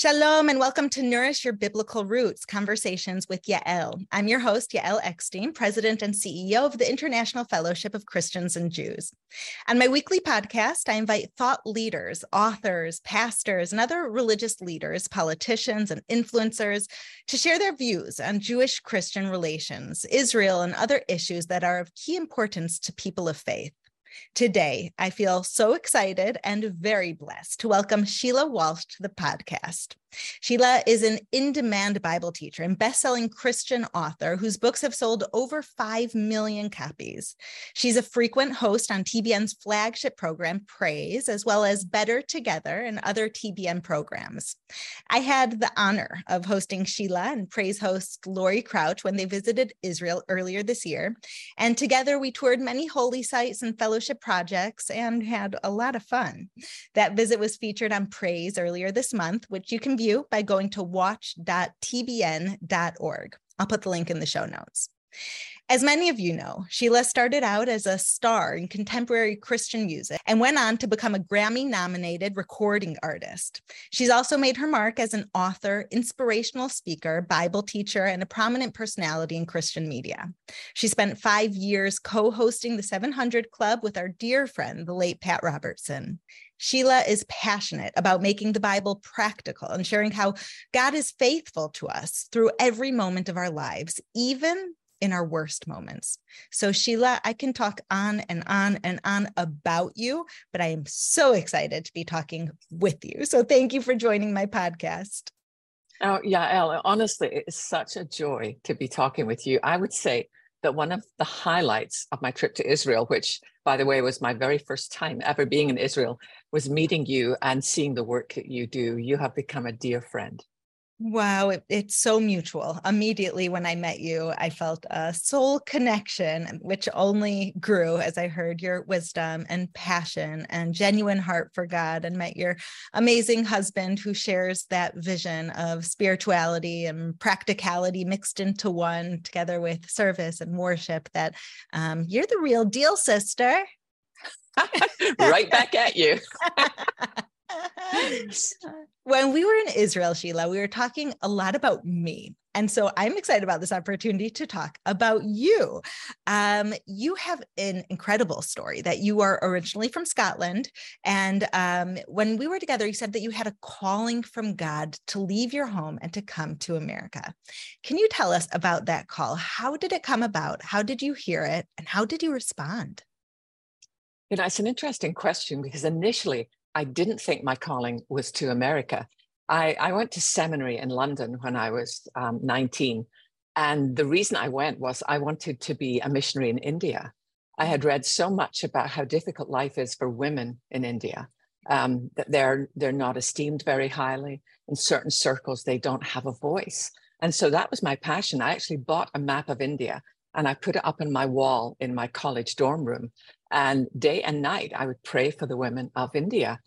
Shalom and welcome to Nourish Your Biblical Roots Conversations with Yael. I'm your host, Yael Eckstein, President and CEO of the International Fellowship of Christians and Jews. On my weekly podcast, I invite thought leaders, authors, pastors, and other religious leaders, politicians, and influencers to share their views on Jewish Christian relations, Israel, and other issues that are of key importance to people of faith. Today, I feel so excited and very blessed to welcome Sheila Walsh to the podcast. Sheila is an in demand Bible teacher and best-selling Christian author whose books have sold over 5 million copies. She's a frequent host on TBN's flagship program, Praise, as well as Better Together and other TBN programs. I had the honor of hosting Sheila and Praise host Laurie Crouch when they visited Israel earlier this year. And together we toured many holy sites and fellowship projects and had a lot of fun. That visit was featured on Praise earlier this month, which you can view by going to watch.tbn.org. I'll put the link in the show notes. As many of you know, Sheila started out as a star in contemporary Christian music and went on to become a Grammy nominated recording artist. She's also made her mark as an author, inspirational speaker, Bible teacher, and a prominent personality in Christian media. She spent five years co hosting the 700 Club with our dear friend, the late Pat Robertson. Sheila is passionate about making the Bible practical and sharing how God is faithful to us through every moment of our lives, even in our worst moments. So, Sheila, I can talk on and on and on about you, but I am so excited to be talking with you. So, thank you for joining my podcast. Oh, yeah, Elle, honestly, it's such a joy to be talking with you. I would say that one of the highlights of my trip to Israel, which, by the way, was my very first time ever being in Israel, was meeting you and seeing the work that you do. You have become a dear friend. Wow, it, it's so mutual. Immediately when I met you, I felt a soul connection, which only grew as I heard your wisdom and passion and genuine heart for God, and met your amazing husband who shares that vision of spirituality and practicality mixed into one, together with service and worship. That um, you're the real deal, sister. right back at you. when we were in Israel, Sheila, we were talking a lot about me. And so I'm excited about this opportunity to talk about you. Um, you have an incredible story that you are originally from Scotland. And um, when we were together, you said that you had a calling from God to leave your home and to come to America. Can you tell us about that call? How did it come about? How did you hear it? And how did you respond? You know, it's an interesting question because initially I didn't think my calling was to America. I, I went to seminary in London when I was um, 19. And the reason I went was I wanted to be a missionary in India. I had read so much about how difficult life is for women in India, um, that they're, they're not esteemed very highly. In certain circles, they don't have a voice. And so that was my passion. I actually bought a map of India and I put it up on my wall in my college dorm room. And day and night, I would pray for the women of India.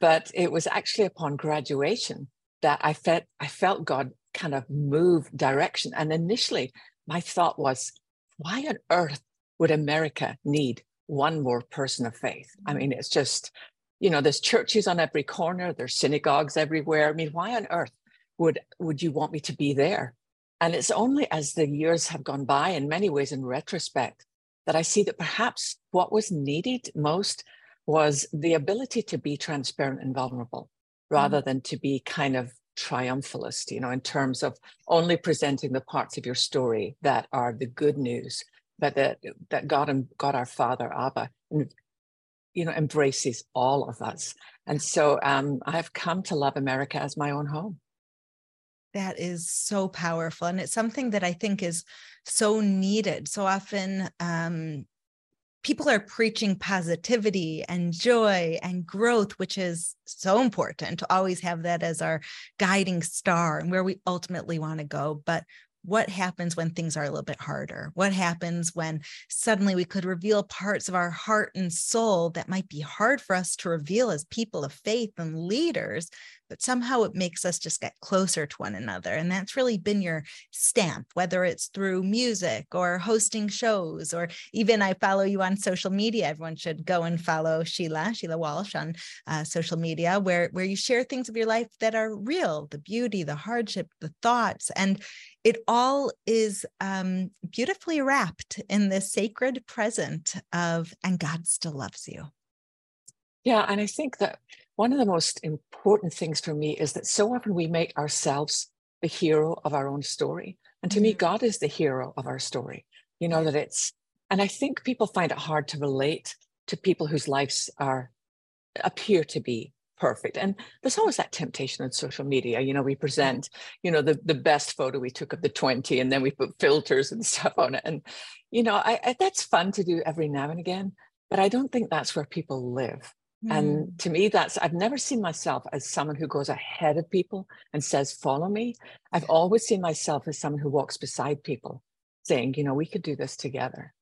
But it was actually upon graduation that I felt I felt God kind of move direction. And initially, my thought was, why on earth would America need one more person of faith? I mean, it's just, you know, there's churches on every corner, there's synagogues everywhere. I mean, why on earth would would you want me to be there? And it's only as the years have gone by, in many ways, in retrospect, that I see that perhaps what was needed most was the ability to be transparent and vulnerable rather mm-hmm. than to be kind of triumphalist, you know, in terms of only presenting the parts of your story that are the good news, but that that God and God our Father, Abba, you know, embraces all of us. And so um, I have come to love America as my own home. That is so powerful. And it's something that I think is so needed. So often, um, people are preaching positivity and joy and growth, which is so important to always have that as our guiding star and where we ultimately want to go. But what happens when things are a little bit harder? What happens when suddenly we could reveal parts of our heart and soul that might be hard for us to reveal as people of faith and leaders but somehow it makes us just get closer to one another. And that's really been your stamp, whether it's through music or hosting shows, or even I follow you on social media. Everyone should go and follow Sheila, Sheila Walsh on uh, social media, where, where you share things of your life that are real the beauty, the hardship, the thoughts. And it all is um, beautifully wrapped in the sacred present of, and God still loves you. Yeah. And I think that one of the most important things for me is that so often we make ourselves the hero of our own story. And to mm-hmm. me, God is the hero of our story. You know, that it's, and I think people find it hard to relate to people whose lives are appear to be perfect and there's always that temptation on social media you know we present you know the, the best photo we took of the 20 and then we put filters and stuff on it and you know I, I that's fun to do every now and again but i don't think that's where people live Mm. And to me, that's, I've never seen myself as someone who goes ahead of people and says, follow me. I've always seen myself as someone who walks beside people saying, you know, we could do this together.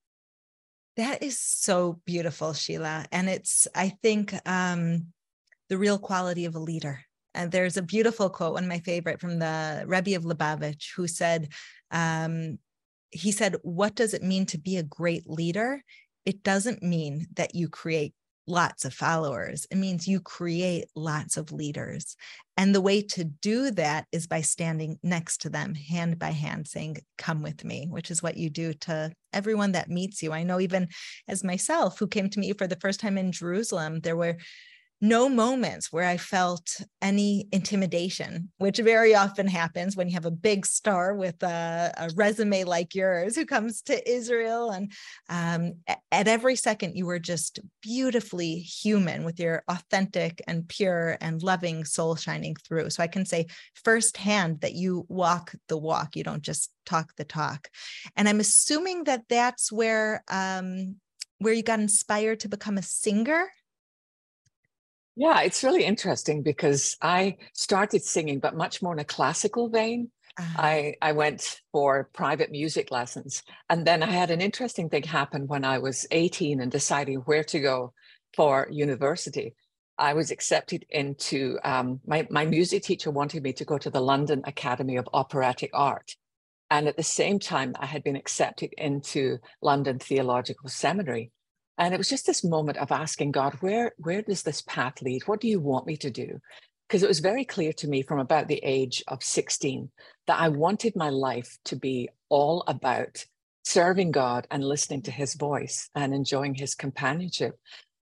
That is so beautiful, Sheila. And it's, I think, um, the real quality of a leader. And there's a beautiful quote, one of my favorite from the Rebbe of Lubavitch, who said, um, he said, What does it mean to be a great leader? It doesn't mean that you create lots of followers. It means you create lots of leaders. And the way to do that is by standing next to them, hand by hand, saying, Come with me, which is what you do to everyone that meets you. I know, even as myself, who came to meet you for the first time in Jerusalem, there were no moments where I felt any intimidation, which very often happens when you have a big star with a, a resume like yours who comes to Israel. And um, at every second, you were just beautifully human with your authentic and pure and loving soul shining through. So I can say firsthand that you walk the walk, you don't just talk the talk. And I'm assuming that that's where. Um, where you got inspired to become a singer yeah, it's really interesting because I started singing, but much more in a classical vein. Uh-huh. I, I went for private music lessons. And then I had an interesting thing happen when I was 18 and deciding where to go for university. I was accepted into um, my, my music teacher wanted me to go to the London Academy of Operatic Art. And at the same time, I had been accepted into London Theological Seminary. And it was just this moment of asking God, where, where does this path lead? What do you want me to do? Because it was very clear to me from about the age of 16 that I wanted my life to be all about serving God and listening to his voice and enjoying his companionship.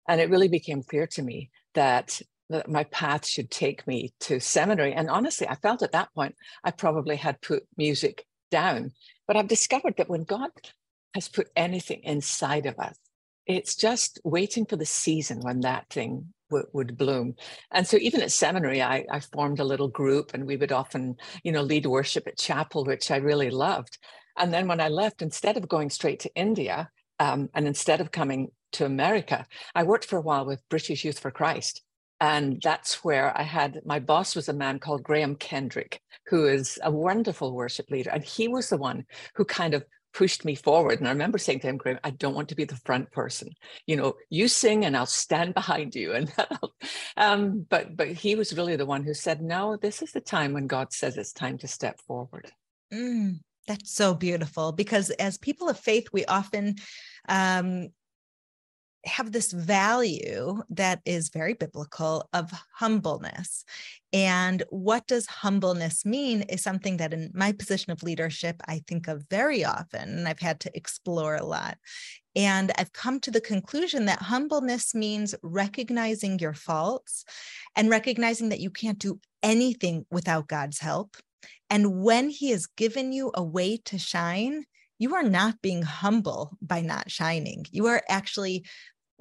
And it really became clear to me that, that my path should take me to seminary. And honestly, I felt at that point I probably had put music down. But I've discovered that when God has put anything inside of us, it's just waiting for the season when that thing w- would bloom. And so even at seminary, I, I formed a little group and we would often, you know, lead worship at chapel, which I really loved. And then when I left, instead of going straight to India um, and instead of coming to America, I worked for a while with British Youth for Christ. And that's where I had my boss was a man called Graham Kendrick, who is a wonderful worship leader. And he was the one who kind of pushed me forward. And I remember saying to him, Graham, I don't want to be the front person. You know, you sing and I'll stand behind you. And um, but but he was really the one who said, No, this is the time when God says it's time to step forward. Mm, that's so beautiful because as people of faith, we often um, have this value that is very biblical of humbleness. And what does humbleness mean is something that, in my position of leadership, I think of very often, and I've had to explore a lot. And I've come to the conclusion that humbleness means recognizing your faults and recognizing that you can't do anything without God's help. And when He has given you a way to shine, you are not being humble by not shining. You are actually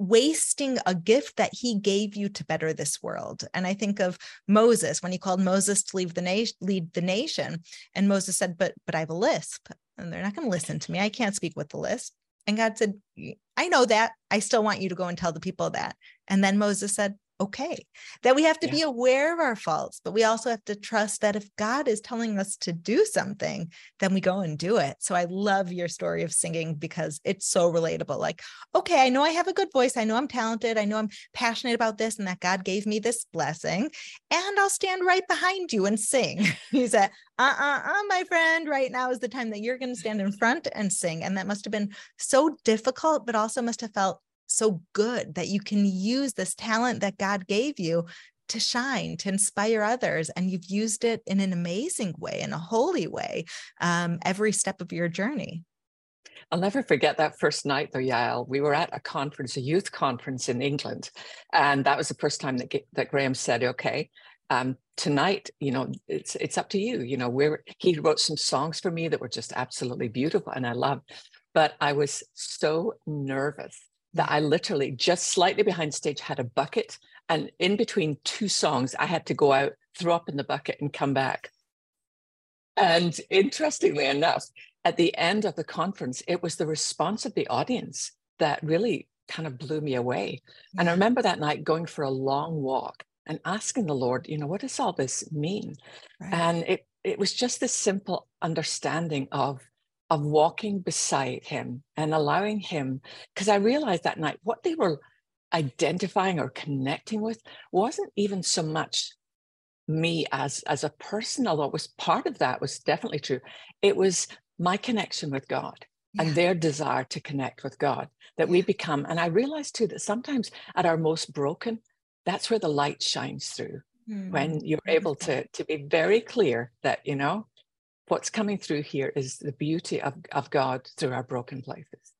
wasting a gift that he gave you to better this world. And I think of Moses when he called Moses to leave the lead the nation, and Moses said, "But but I have a lisp, and they're not going to listen to me. I can't speak with the lisp." And God said, "I know that. I still want you to go and tell the people that." And then Moses said, okay, that we have to Yeah. be aware of our faults, but we also have to trust that if God is telling us to do something, then we go and do it. So I love your story of singing because it's so relatable. Like, okay, I know I have a good voice. I know I'm talented. I know I'm passionate about this and that God gave me this blessing. And I'll stand right behind you and sing. he said, uh uh uh, my friend, right now is the time that you're going to stand in front and sing. And that must have been so difficult, but also must have felt so good that you can use this talent that God gave you to shine, to inspire others. And you've used it in an amazing way, in a holy way, um, every step of your journey. I'll never forget that first night though, Yael. We were at a conference, a youth conference in England. And that was the first time that, that Graham said, okay, um, tonight, you know, it's it's up to you. You know, where he wrote some songs for me that were just absolutely beautiful and I loved. But I was so nervous that I literally just slightly behind stage had a bucket. And in between two songs, I had to go out, throw up in the bucket, and come back. And interestingly enough, at the end of the conference, it was the response of the audience that really kind of blew me away. And I remember that night going for a long walk and asking the Lord, you know, what does all this mean? Right. And it it was just this simple understanding of of walking beside him and allowing him, because I realized that night what they were identifying or connecting with wasn't even so much me as as a person, although it was part of that was definitely true. It was my connection with God Yeah. and their desire to connect with God that we become. And I realized too that sometimes at our most broken, that's where the light shines through Hmm, when you're able to to be very clear that you know what's coming through here is the beauty of, of God through our broken places.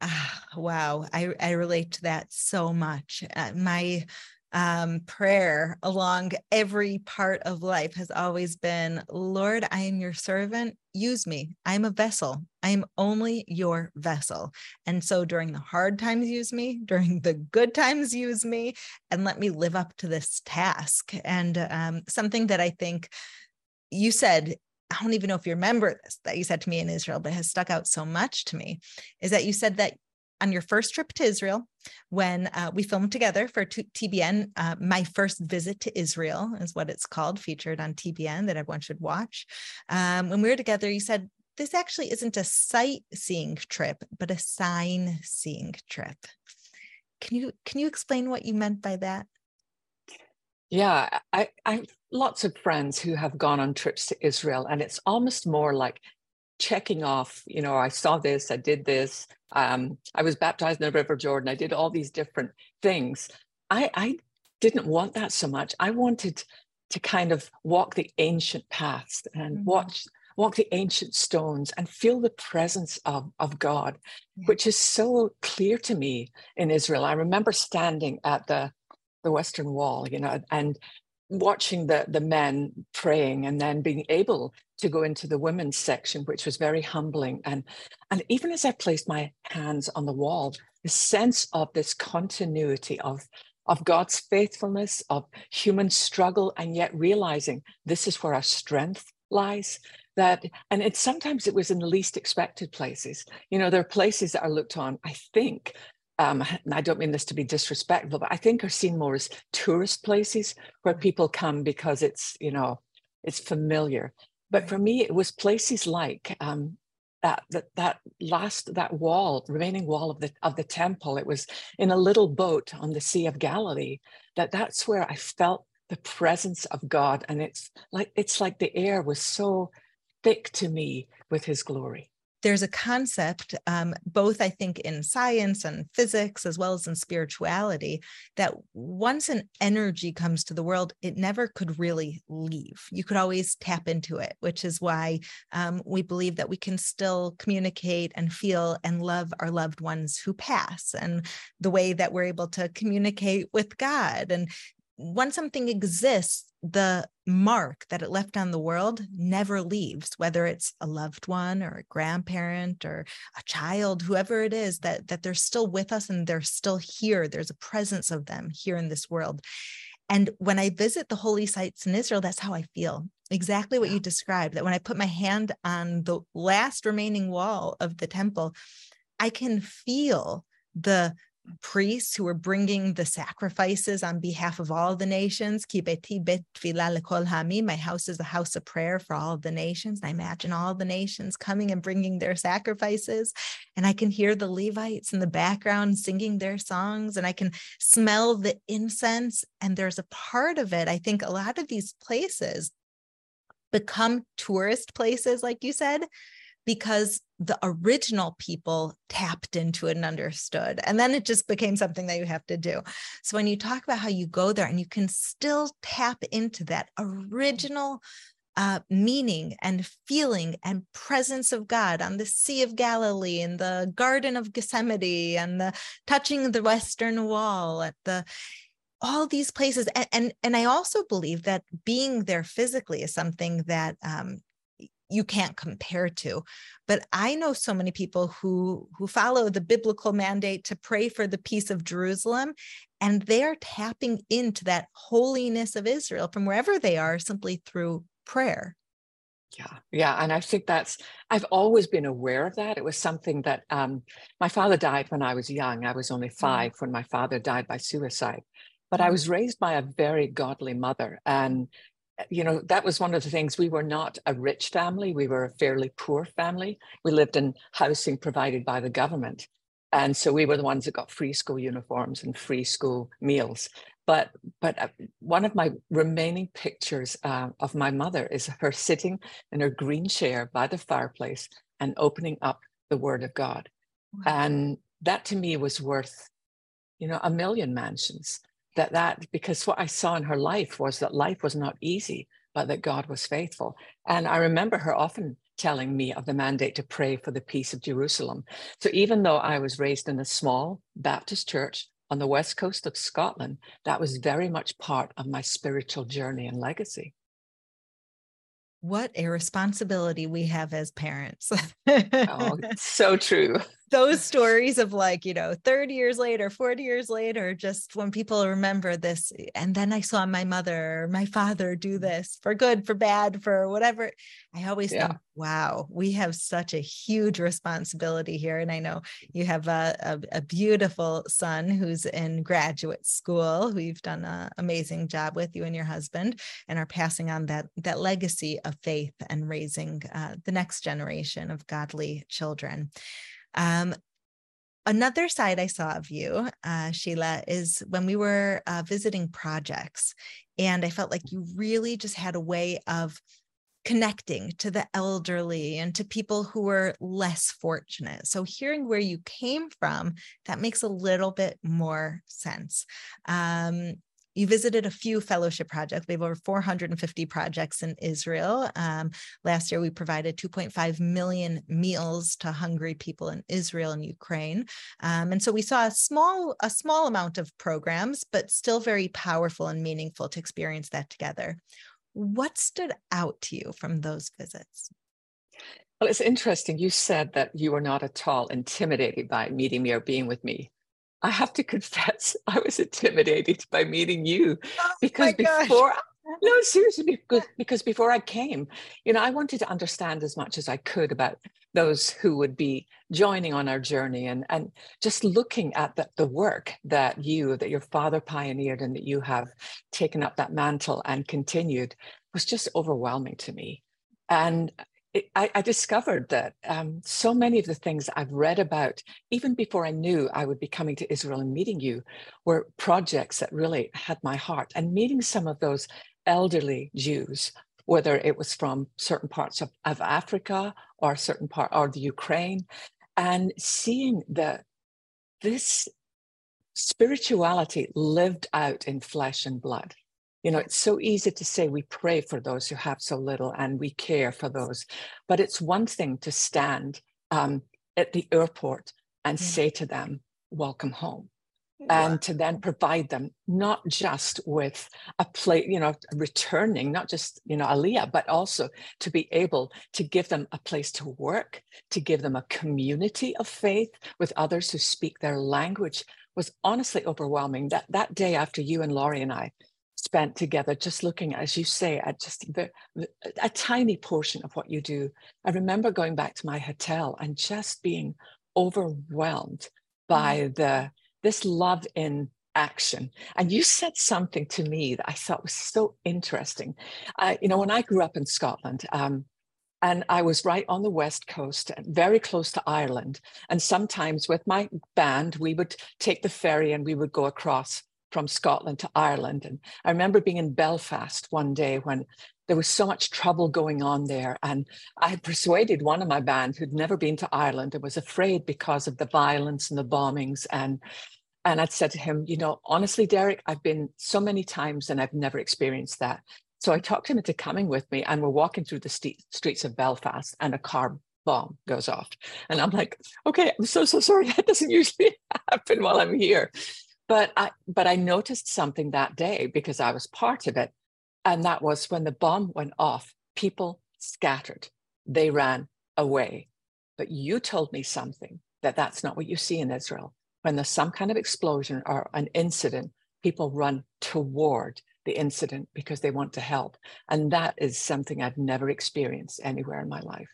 Ah, wow, I I relate to that so much. Uh, my um, prayer along every part of life has always been, Lord, I am your servant. Use me. I am a vessel. I am only your vessel. And so during the hard times, use me. During the good times, use me, and let me live up to this task. And um, something that I think you said I don't even know if you remember this that you said to me in Israel, but has stuck out so much to me is that you said that on your first trip to Israel, when uh, we filmed together for t- TBN, uh, my first visit to Israel is what it's called, featured on TBN that everyone should watch. Um, when we were together, you said, this actually isn't a sightseeing trip, but a sign seeing trip. Can you can you explain what you meant by that? Yeah, I, I lots of friends who have gone on trips to Israel, and it's almost more like checking off, you know, I saw this, I did this, um, I was baptized in the River Jordan, I did all these different things. I, I didn't want that so much. I wanted to kind of walk the ancient paths and Mhm. watch walk the ancient stones and feel the presence of, of God, Yeah. which is so clear to me in Israel. I remember standing at the the Western Wall, you know, and watching the the men praying and then being able to go into the women's section which was very humbling. And and even as i placed my hands on the wall the sense of this continuity of of god's faithfulness of human struggle and yet realizing this is where our strength lies that and it sometimes it was in the least expected places. You know there are places that are looked on i think um, and I don't mean this to be disrespectful, but I think are seen more as tourist places where people come because it's, you know, it's familiar. But Right. for me, it was places like um, that, that that last that wall, remaining wall of the of the temple. It was in a little boat on the Sea of Galilee. That that's where I felt the presence of God, and it's like it's like the air was so thick to me with His glory. There's a concept, um, both I think in science and physics, as well as in spirituality, that once an energy comes to the world, it never could really leave. You could always tap into it, which is why um, we believe that we can still communicate and feel and love our loved ones who pass, and the way that we're able to communicate with God. And once something exists, the mark that it left on the world never leaves, whether it's a loved one or a grandparent or a child, whoever it is, that, that they're still with us and they're still here. There's a presence of them here in this world. And when I visit the holy sites in Israel, that's how I feel. Exactly what you described. That when I put my hand on the last remaining wall of the temple, I can feel the priests who were bringing the sacrifices on behalf of all the nations. My house is a house of prayer for all the nations. I imagine all the nations coming and bringing their sacrifices. And I can hear the Levites in the background singing their songs, and I can smell the incense. And there's a part of it, I think a lot of these places become tourist places, like you said, because the original people tapped into it and understood. And then it just became something that you have to do. So when you talk about how you go there and you can still tap into that original uh, meaning and feeling and presence of God on the Sea of Galilee and the Garden of Gethsemane and the touching the Western Wall at the all these places and, and and, i also believe that being there physically is something that um, you can't compare to but i know so many people who who follow the biblical mandate to pray for the peace of jerusalem and they're tapping into that holiness of israel from wherever they are simply through prayer yeah yeah and i think that's i've always been aware of that it was something that um, my father died when i was young i was only mm. five when my father died by suicide but I mm. was raised by a very godly mother. And you know, that was one of the things. We were not a rich family. We were a fairly poor family. We lived in housing provided by the government. And so we were the ones that got free school uniforms and free school meals. But but uh, one of my remaining pictures uh, of my mother is her sitting in her green chair by the fireplace and opening up the Word of God, wow. and that to me was worth, you know, a million mansions that that because what I saw in her life was that life was not easy, but that God was faithful. And I remember her often telling me of the mandate to pray for the peace of Jerusalem. So even though I was raised in a small Baptist church on the west coast of Scotland, that was very much part of my spiritual journey and legacy what a responsibility we have as parents. oh, so true those stories of like you know 30 years later 40 years later just when people remember this and then i saw my mother my father do mm. this for good for bad for whatever i always yeah. think wow we have such a huge responsibility here and i know you have a, a, a beautiful son who's in graduate school who you've done an amazing job with you and your husband and are passing on that that legacy of faith and raising uh, the next generation of godly children um, another side I saw of you, uh, Sheila, is when we were uh, visiting projects, and I felt like you really just had a way of connecting to the elderly and to people who were less fortunate. So, hearing where you came from, that makes a little bit more sense. Um, you visited a few fellowship projects. We have over 450 projects in Israel. Um, last year, we provided 2.5 million meals to hungry people in Israel and Ukraine. Um, and so we saw a small, a small amount of programs, but still very powerful and meaningful to experience that together. What stood out to you from those visits? Well, it's interesting. You said that you were not at all intimidated by meeting me or being with me. I have to confess, I was intimidated by meeting you oh because before, no, seriously, because, because before I came, you know, I wanted to understand as much as I could about those who would be joining on our journey and, and just looking at the, the work that you, that your father pioneered and that you have taken up that mantle and continued was just overwhelming to me. And it, I, I, discovered that um, so many of the things I've read about, even before I knew I would be coming to Israel and meeting you, were projects that really had my heart. And meeting some of those elderly Jews, whether it was from certain parts of, of Africa or certain part or the Ukraine, and seeing that this spirituality lived out in flesh and blood you know, it's so easy to say we pray for those who have so little and we care for those. But it's one thing to stand um, at the airport and yeah. say to them, Welcome home. Yeah. And to then provide them not just with a place, you know, returning, not just, you know, Aliyah, but also to be able to give them a place to work, to give them a community of faith with others who speak their language was honestly overwhelming. That that day after you and Laurie and I spent together just looking, as you say, at just the, a tiny portion of what you do. I remember going back to my hotel and just being overwhelmed by mm. the this love in action. And you said something to me that I thought was so interesting. Uh, you know, when I grew up in Scotland, um, and I was right on the west coast, very close to Ireland. And sometimes with my band, we would take the ferry and we would go across from Scotland to Ireland. And I remember being in Belfast one day when there was so much trouble going on there. And I had persuaded one of my band who'd never been to Ireland and was afraid because of the violence and the bombings. And and I'd said to him, you know, honestly, Derek, I've been so many times and I've never experienced that. So I talked him into coming with me, and we're walking through the st- streets of Belfast, and a car bomb goes off. And I'm like, okay, I'm so, so sorry. That doesn't usually happen while I'm here. But I but I noticed something that day because I was part of it. And that was when the bomb went off, people scattered. They ran away. But you told me something that that's not what you see in Israel. When there's some kind of explosion or an incident, people run toward the incident because they want to help. And that is something I've never experienced anywhere in my life.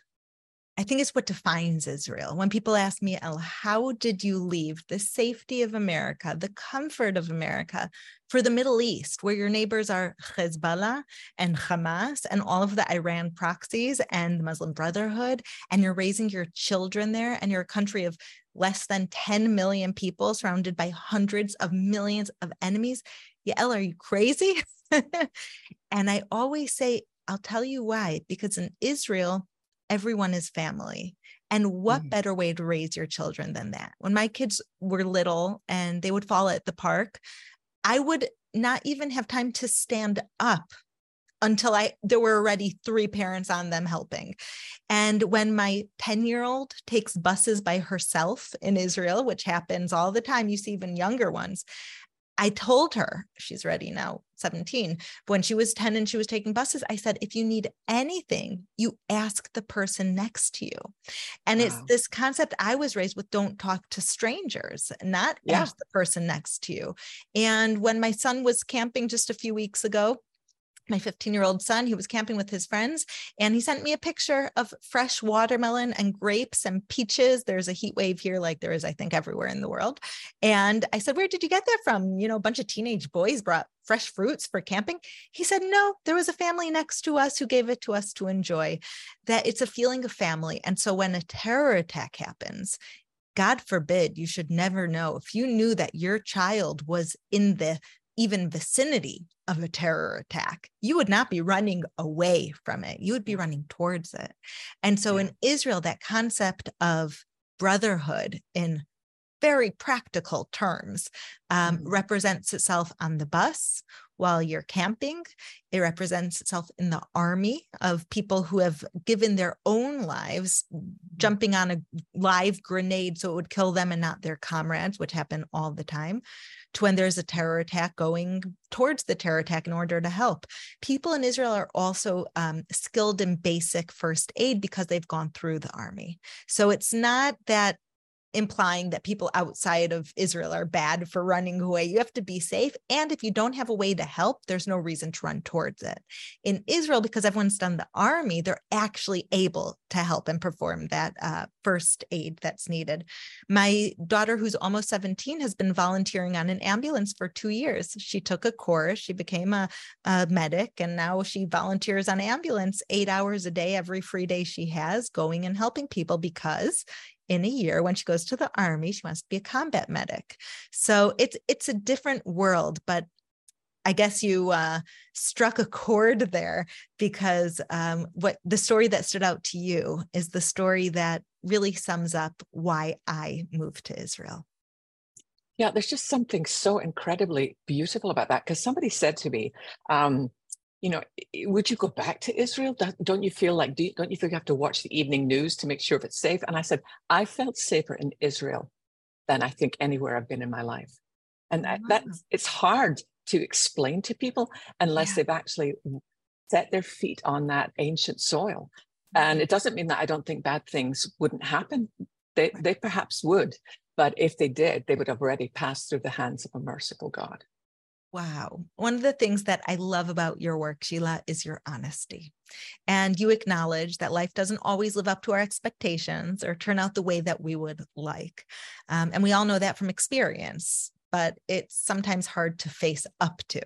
I think it's what defines Israel. When people ask me, El, how did you leave the safety of America, the comfort of America for the Middle East, where your neighbors are Hezbollah and Hamas and all of the Iran proxies and the Muslim Brotherhood, and you're raising your children there, and you're a country of less than 10 million people surrounded by hundreds of millions of enemies? Yael, are you crazy? and I always say, I'll tell you why, because in Israel, everyone is family. And what mm. better way to raise your children than that? When my kids were little and they would fall at the park, I would not even have time to stand up until I there were already three parents on them helping. And when my 10-year-old takes buses by herself in Israel, which happens all the time, you see even younger ones, I told her, she's ready now, 17. When she was 10 and she was taking buses, I said, if you need anything, you ask the person next to you. And wow. it's this concept I was raised with don't talk to strangers, not yeah. ask the person next to you. And when my son was camping just a few weeks ago, my 15 year old son he was camping with his friends and he sent me a picture of fresh watermelon and grapes and peaches. There's a heat wave here like there is i think everywhere in the world. And i said where did you get that from? You know a bunch of teenage boys brought fresh fruits for camping. He said no there was a family next to us who gave it to us to enjoy. That it's a feeling of family. And so when a terror attack happens God forbid you should never know. If you knew that your child was in the even vicinity of a terror attack, you would not be running away from it. You would be mm. running towards it. And so in Israel, that concept of brotherhood in very practical terms um, mm-hmm. represents itself on the bus while you're camping. It represents itself in the army of people who have given their own lives mm-hmm. jumping on a live grenade so it would kill them and not their comrades, which happen all the time to when there's a terror attack going towards the terror attack in order to help. People in Israel are also um, skilled in basic first aid because they've gone through the army. So it's not that implying that people outside of Israel are bad for running away. You have to be safe. And if you don't have a way to help, there's no reason to run towards it. In Israel, because everyone's done the army, they're actually able to help and perform that uh, first aid that's needed. My daughter, who's almost 17, has been volunteering on an ambulance for two years. She took a course, she became a, a medic, and now she volunteers on ambulance eight hours a day, every free day she has, going and helping people because in a year when she goes to the army she wants to be a combat medic so it's it's a different world but I guess you uh, struck a chord there because um, what the story that stood out to you is the story that really sums up why I moved to Israel. Yeah, there's just something so incredibly beautiful about that. Because somebody said to me, um, you know, would you go back to Israel? Don't you feel like, do you, don't you feel you have to watch the evening news to make sure if it's safe? And I said, I felt safer in Israel than I think anywhere I've been in my life. And wow. that it's hard to explain to people unless yeah. they've actually set their feet on that ancient soil. And mm-hmm. it doesn't mean that I don't think bad things wouldn't happen. They, they perhaps would, but if they did, they would have already passed through the hands of a merciful God. Wow. One of the things that I love about your work, Sheila, is your honesty. And you acknowledge that life doesn't always live up to our expectations or turn out the way that we would like. Um, and we all know that from experience but it's sometimes hard to face up to.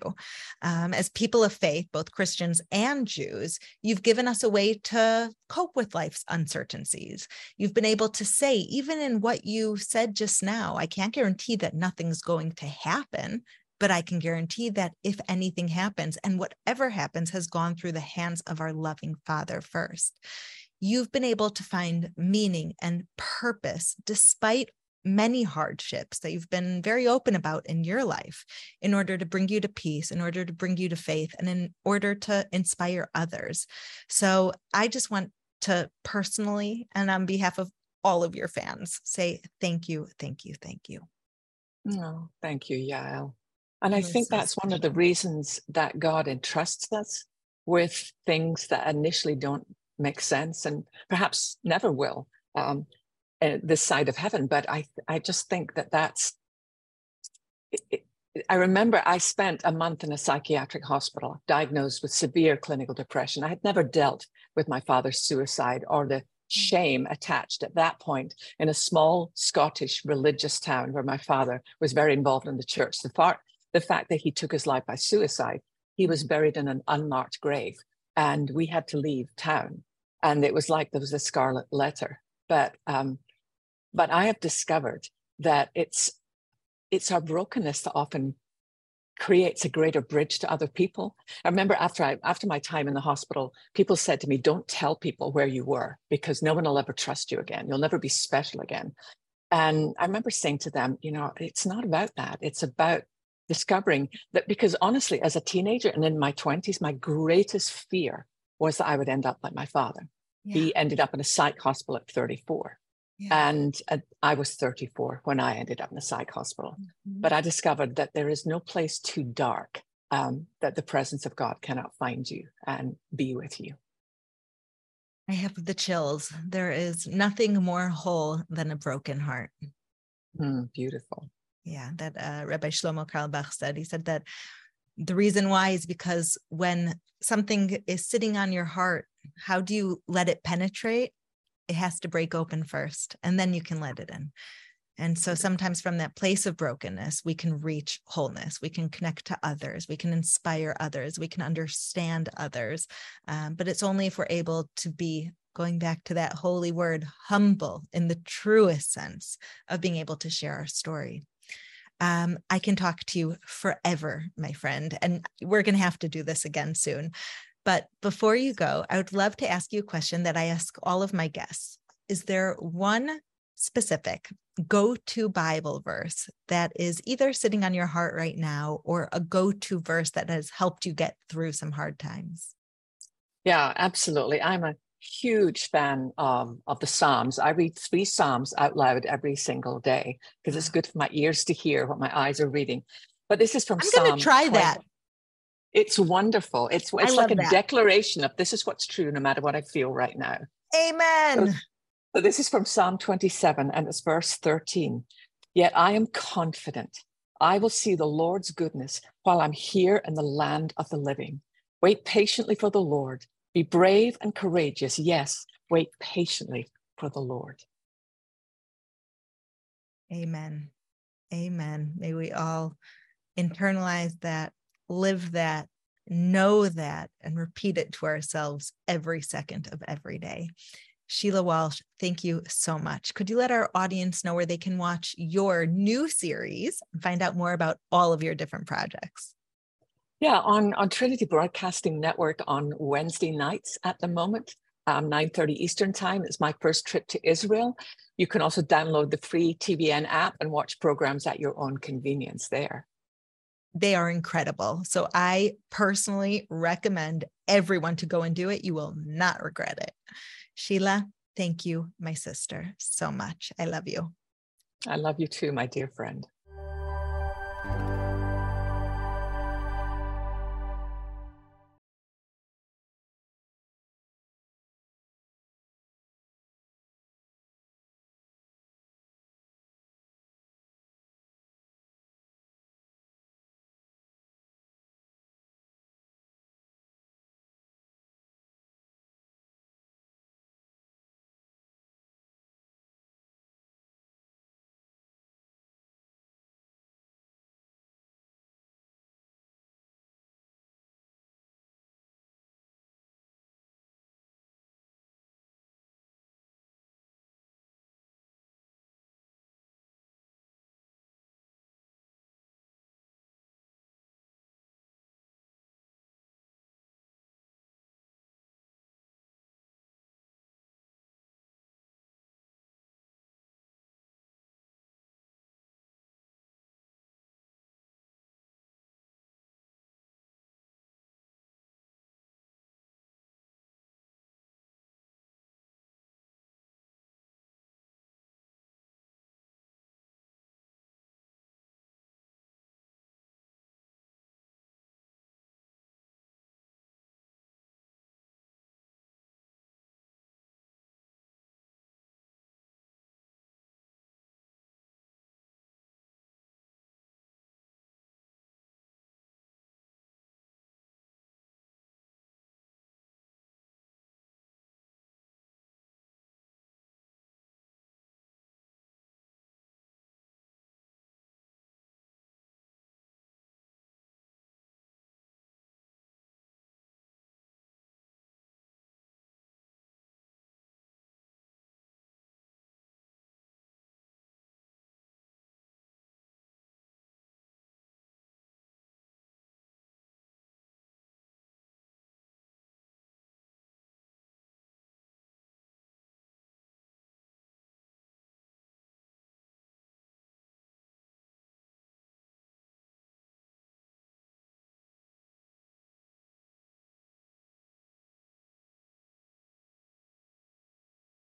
Um, as people of faith, both Christians and Jews, you've given us a way to cope with life's uncertainties. You've been able to say, even in what you said just now, I can't guarantee that nothing's going to happen. But I can guarantee that if anything happens, and whatever happens has gone through the hands of our loving Father first you've been able to find meaning and purpose despite many hardships that you've been very open about in your life in order to bring you to peace, in order to bring you to faith, and in order to inspire others. So I just want to personally and on behalf of all of your fans say thank you, thank you, thank you. No, thank you, Yael. And I think that's one of the reasons that God entrusts us with things that initially don't make sense and perhaps never will. Um, uh, this side of heaven. But I, I just think that that's. It, I remember I spent a month in a psychiatric hospital, diagnosed with severe clinical depression. I had never dealt with my father's suicide or the shame attached at that point in a small Scottish religious town where my father was very involved in the church. The, far, the fact that he took his life by suicide, he was buried in an unmarked grave, and we had to leave town. And it was like there was a scarlet letter. But um, but I have discovered that it's it's our brokenness that often creates a greater bridge to other people. I remember after I after my time in the hospital, people said to me, "Don't tell people where you were because no one will ever trust you again. You'll never be special again." And I remember saying to them, "You know, it's not about that. It's about discovering that because honestly, as a teenager and in my twenties, my greatest fear was that I would end up like my father. Yeah. He ended up in a psych hospital at 34." Yeah. And uh, I was 34 when I ended up in a psych hospital. Mm-hmm. But I discovered that there is no place too dark um, that the presence of God cannot find you and be with you. I have the chills. There is nothing more whole than a broken heart. Mm, beautiful. Yeah, that uh, Rabbi Shlomo Carlebach said. He said that the reason why is because when something is sitting on your heart, how do you let it penetrate? it has to break open first and then you can let it in. And so sometimes from that place of brokenness we can reach wholeness. We can connect to others. We can inspire others. We can understand others. Um, but it's only if we're able to be going back to that holy word humble in the truest sense of being able to share our story um, I can talk to you forever, my friend. And we're going to have to do this again soon. But before you go, I would love to ask you a question that I ask all of my guests. Is there one specific go to Bible verse that is either sitting on your heart right now or a go to verse that has helped you get through some hard times? Yeah, absolutely. I'm a huge fan um, of the Psalms. I read three Psalms out loud every single day because it's good for my ears to hear what my eyes are reading. But this is from Psalm. I'm going to try 20. that. It's wonderful. It's it's like a that. declaration of this is what's true no matter what I feel right now. Amen. So, so this is from Psalm 27 and it's verse 13. Yet I am confident I will see the Lord's goodness while I'm here in the land of the living. Wait patiently for the Lord. Be brave and courageous. Yes, wait patiently for the Lord. Amen. Amen. May we all internalize that live that, know that, and repeat it to ourselves every second of every day. Sheila Walsh, thank you so much. Could you let our audience know where they can watch your new series and find out more about all of your different projects? Yeah, on, on Trinity Broadcasting Network on Wednesday nights at the moment, um, 9.30 Eastern Time. It's my first trip to Israel. You can also download the free TBN app and watch programs at your own convenience there they are incredible. So I personally recommend everyone to go and do it. You will not regret it. Sheila, thank you, my sister, so much. I love you. I love you too, my dear friend.